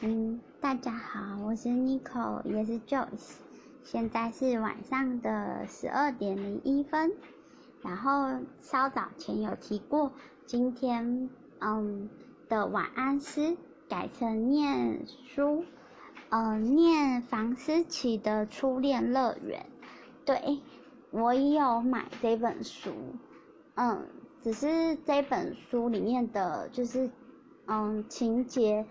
嗯，大家好，我是 Nico，也是 Joyce。现在是晚上的十二点零一分。然后稍早前有提过，今天嗯的晚安诗改成念书，嗯念房思琪的《初恋乐园》。对，我也有买这本书，嗯，只是这本书里面的就是嗯情节。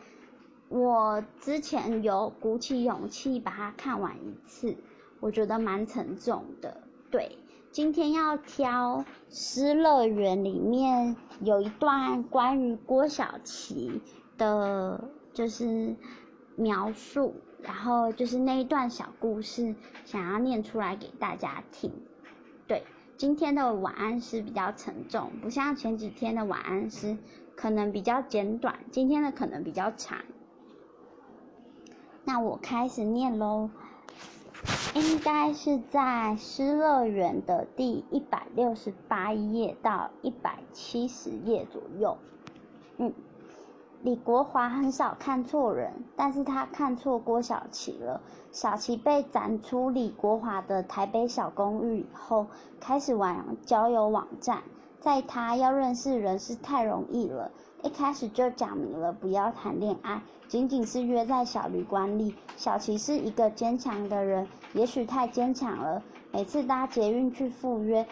我之前有鼓起勇气把它看完一次，我觉得蛮沉重的。对，今天要挑《失乐园》里面有一段关于郭晓琪的，就是描述，然后就是那一段小故事，想要念出来给大家听。对，今天的晚安诗比较沉重，不像前几天的晚安诗可能比较简短，今天的可能比较长。那我开始念喽，应该是在《失乐园》的第一百六十八页到一百七十页左右。嗯，李国华很少看错人，但是他看错郭小琪了。小琪被赶出李国华的台北小公寓以后，开始玩交友网站。在他要认识人是太容易了，一开始就讲明了不要谈恋爱，仅仅是约在小旅馆里。小琪是一个坚强的人，也许太坚强了。每次搭捷运去赴约，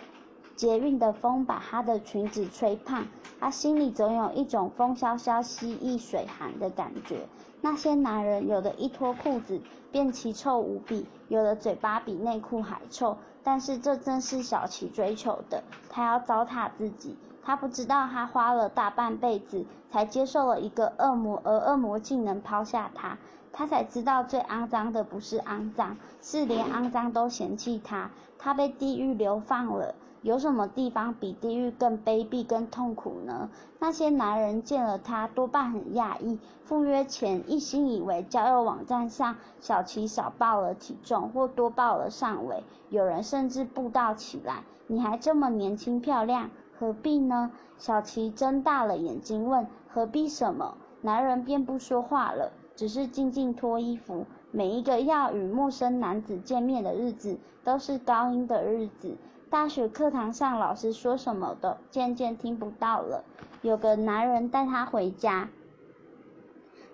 捷运的风把她的裙子吹胖，她心里总有一种风萧萧兮易水寒的感觉。那些男人有的一脱裤子便奇臭无比，有的嘴巴比内裤还臭。但是这正是小琪追求的，他要糟蹋自己。他不知道他花了大半辈子才接受了一个恶魔，而恶魔竟能抛下他。他才知道最肮脏的不是肮脏，是连肮脏都嫌弃他。他被地狱流放了。有什么地方比地狱更卑鄙、更痛苦呢？那些男人见了他，多半很讶异。赴约前，一心以为交友网站上小琪少报了体重，或多报了上围。有人甚至布道起来：“你还这么年轻漂亮，何必呢？”小琪睁大了眼睛问：“何必什么？”男人便不说话了，只是静静脱衣服。每一个要与陌生男子见面的日子，都是高音的日子。大学课堂上，老师说什么的，渐渐听不到了。有个男人带他回家，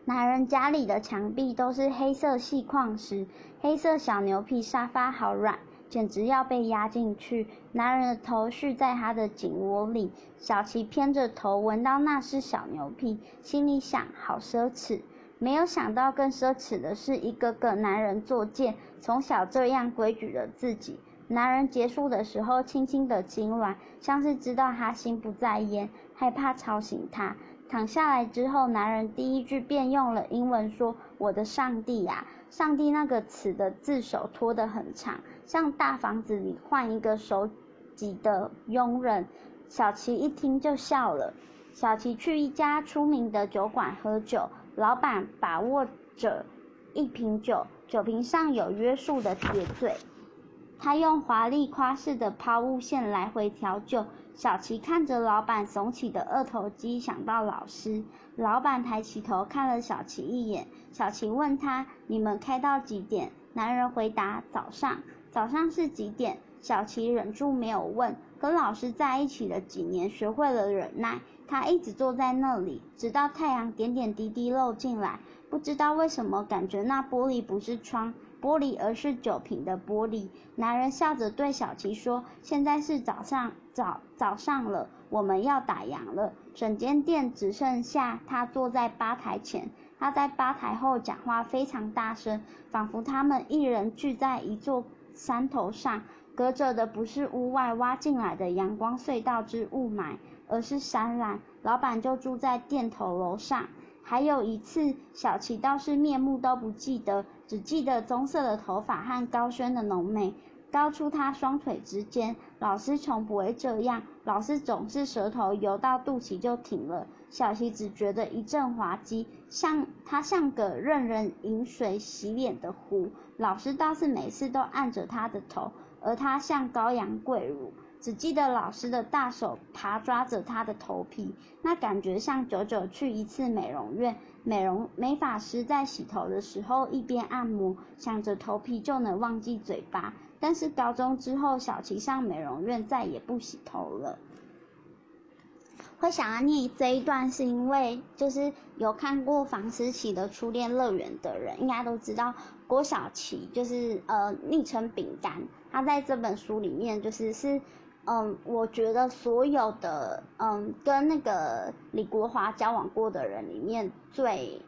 男人家里的墙壁都是黑色细矿石，黑色小牛皮沙发好软，简直要被压进去。男人的头蓄在他的颈窝里，小琪偏着头，闻到那是小牛皮，心里想：好奢侈。没有想到更奢侈的是，一个个男人作贱，从小这样规矩的自己。男人结束的时候，轻轻的痉挛，像是知道他心不在焉，害怕吵醒他。躺下来之后，男人第一句便用了英文说：“我的上帝呀！”上帝那个词的字首拖得很长，像大房子里换一个手挤的佣人。小琪一听就笑了。小琪去一家出名的酒馆喝酒，老板把握着一瓶酒，酒瓶上有约束的铁嘴。他用华丽夸饰的抛物线来回调酒。小琪看着老板耸起的二头肌，想到老师。老板抬起头看了小琪一眼。小琪问他：“你们开到几点？”男人回答：“早上。”早上是几点？小琪忍住没有问。跟老师在一起的几年，学会了忍耐。他一直坐在那里，直到太阳点点滴滴漏进来。不知道为什么，感觉那玻璃不是窗。玻璃，而是酒瓶的玻璃。男人笑着对小琪说：“现在是早上，早早上了，我们要打烊了。整间店只剩下他坐在吧台前。他在吧台后讲话非常大声，仿佛他们一人聚在一座山头上，隔着的不是屋外挖进来的阳光隧道之雾霾，而是山岚。老板就住在店头楼上。”还有一次，小琪倒是面目都不记得，只记得棕色的头发和高轩的浓眉，高出他双腿之间。老师从不会这样，老师总是舌头游到肚脐就停了。小琪只觉得一阵滑稽，像他像个任人饮水洗脸的壶。老师倒是每次都按着他的头，而他像羔羊跪乳。只记得老师的大手爬抓着他的头皮，那感觉像久久去一次美容院，美容美发师在洗头的时候一边按摩，想着头皮就能忘记嘴巴。但是高中之后，小琪上美容院再也不洗头了。会想要念这一段，是因为就是有看过房思琪的初恋乐园的人，应该都知道郭晓琪就是呃昵称饼干，他在这本书里面就是是嗯，我觉得所有的嗯跟那个李国华交往过的人里面最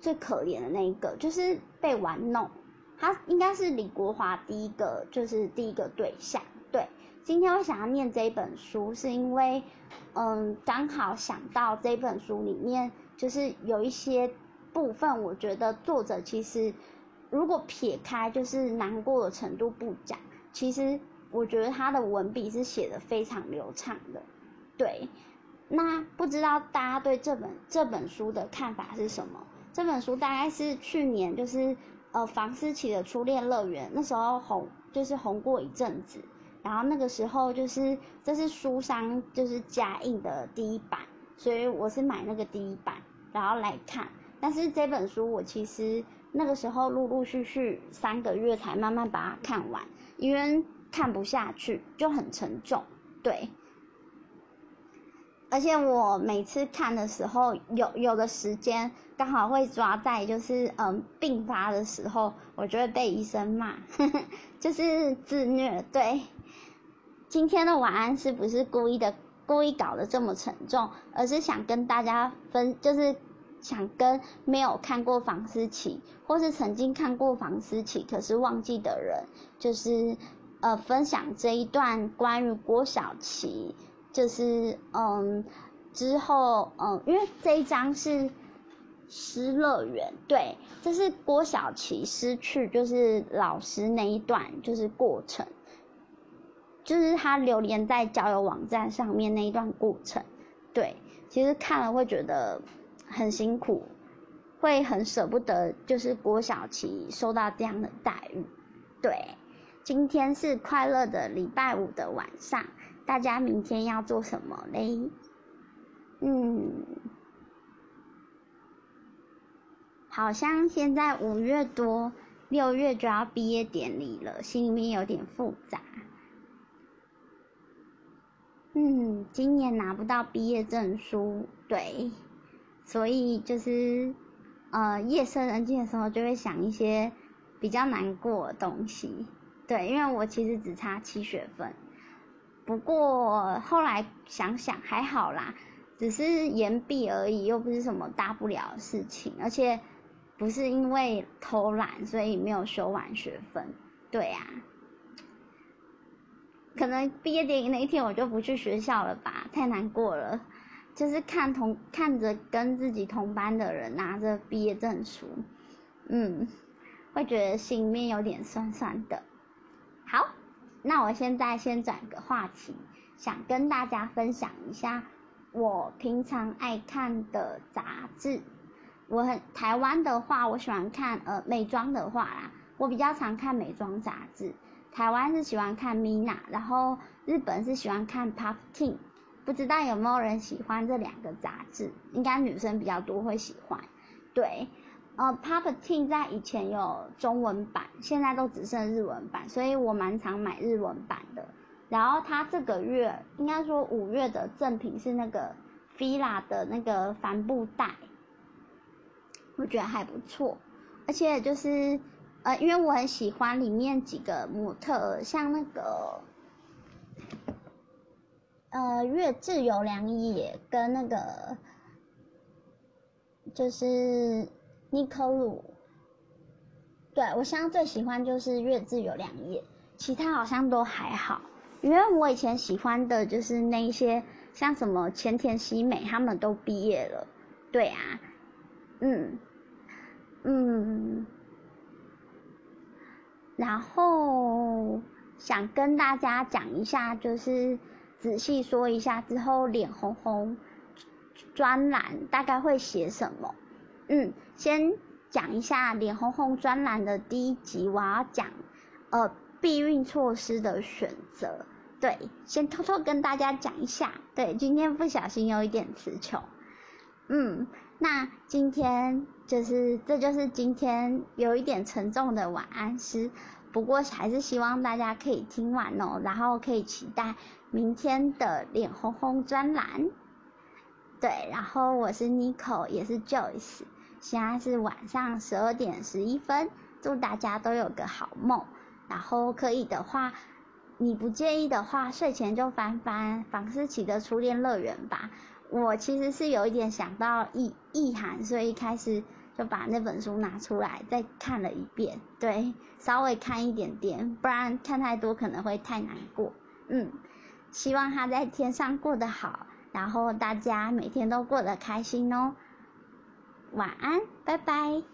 最可怜的那一个，就是被玩弄，他应该是李国华第一个就是第一个对象。对，今天我想要念这本书，是因为。嗯，刚好想到这本书里面，就是有一些部分，我觉得作者其实如果撇开就是难过的程度不讲，其实我觉得他的文笔是写的非常流畅的。对，那不知道大家对这本这本书的看法是什么？这本书大概是去年就是呃房思琪的初恋乐园那时候红，就是红过一阵子。然后那个时候就是这是书商就是加印的第一版，所以我是买那个第一版，然后来看。但是这本书我其实那个时候陆陆续续三个月才慢慢把它看完，因为看不下去就很沉重，对。而且我每次看的时候，有有的时间刚好会抓在就是嗯病发的时候，我就会被医生骂，就是自虐，对。今天的晚安是不是故意的，故意搞得这么沉重，而是想跟大家分，就是想跟没有看过房思琪，或是曾经看过房思琪可是忘记的人，就是呃分享这一段关于郭晓琪，就是嗯之后嗯，因为这一章是失乐园，对，这是郭晓琪失去就是老师那一段就是过程。就是他流连在交友网站上面那一段过程，对，其实看了会觉得很辛苦，会很舍不得，就是郭晓琪受到这样的待遇，对。今天是快乐的礼拜五的晚上，大家明天要做什么嘞？嗯，好像现在五月多，六月就要毕业典礼了，心里面有点复杂。嗯，今年拿不到毕业证书，对，所以就是，呃，夜深人静的时候就会想一些比较难过的东西，对，因为我其实只差七学分，不过后来想想还好啦，只是延毕而已，又不是什么大不了的事情，而且不是因为偷懒所以没有修完学分，对呀。可能毕业典礼那一天我就不去学校了吧，太难过了。就是看同看着跟自己同班的人拿着毕业证书，嗯，会觉得心里面有点酸酸的。那我现在先转个话题，想跟大家分享一下我平常爱看的杂志。我很台湾的话，我喜欢看呃美妆的话啦，我比较常看美妆杂志。台湾是喜欢看 Mina，然后日本是喜欢看 Pop Teen，不知道有没有人喜欢这两个杂志？应该女生比较多会喜欢。对，呃，Pop Teen 在以前有中文版，现在都只剩日文版，所以我蛮常买日文版的。然后它这个月，应该说五月的赠品是那个 Fila 的那个帆布袋，我觉得还不错，而且就是。呃，因为我很喜欢里面几个模特，像那个，呃，月志有良也跟那个，就是尼可鲁，对我现在最喜欢就是月志有良也，其他好像都还好，因为我以前喜欢的就是那一些像什么前田希美他们都毕业了，对啊，嗯，嗯。然后想跟大家讲一下，就是仔细说一下之后脸红红专栏大概会写什么。嗯，先讲一下脸红红专栏的第一集，我要讲呃避孕措施的选择。对，先偷偷跟大家讲一下。对，今天不小心有一点词穷。嗯，那今天就是这就是今天有一点沉重的晚安诗，不过还是希望大家可以听完哦，然后可以期待明天的脸红红专栏。对，然后我是 Nico，也是 Joyce，现在是晚上十二点十一分，祝大家都有个好梦。然后可以的话，你不介意的话，睡前就翻翻房思琪的初恋乐园吧。我其实是有一点想到意意涵，所以一开始就把那本书拿出来再看了一遍。对，稍微看一点点，不然看太多可能会太难过。嗯，希望他在天上过得好，然后大家每天都过得开心哦。晚安，拜拜。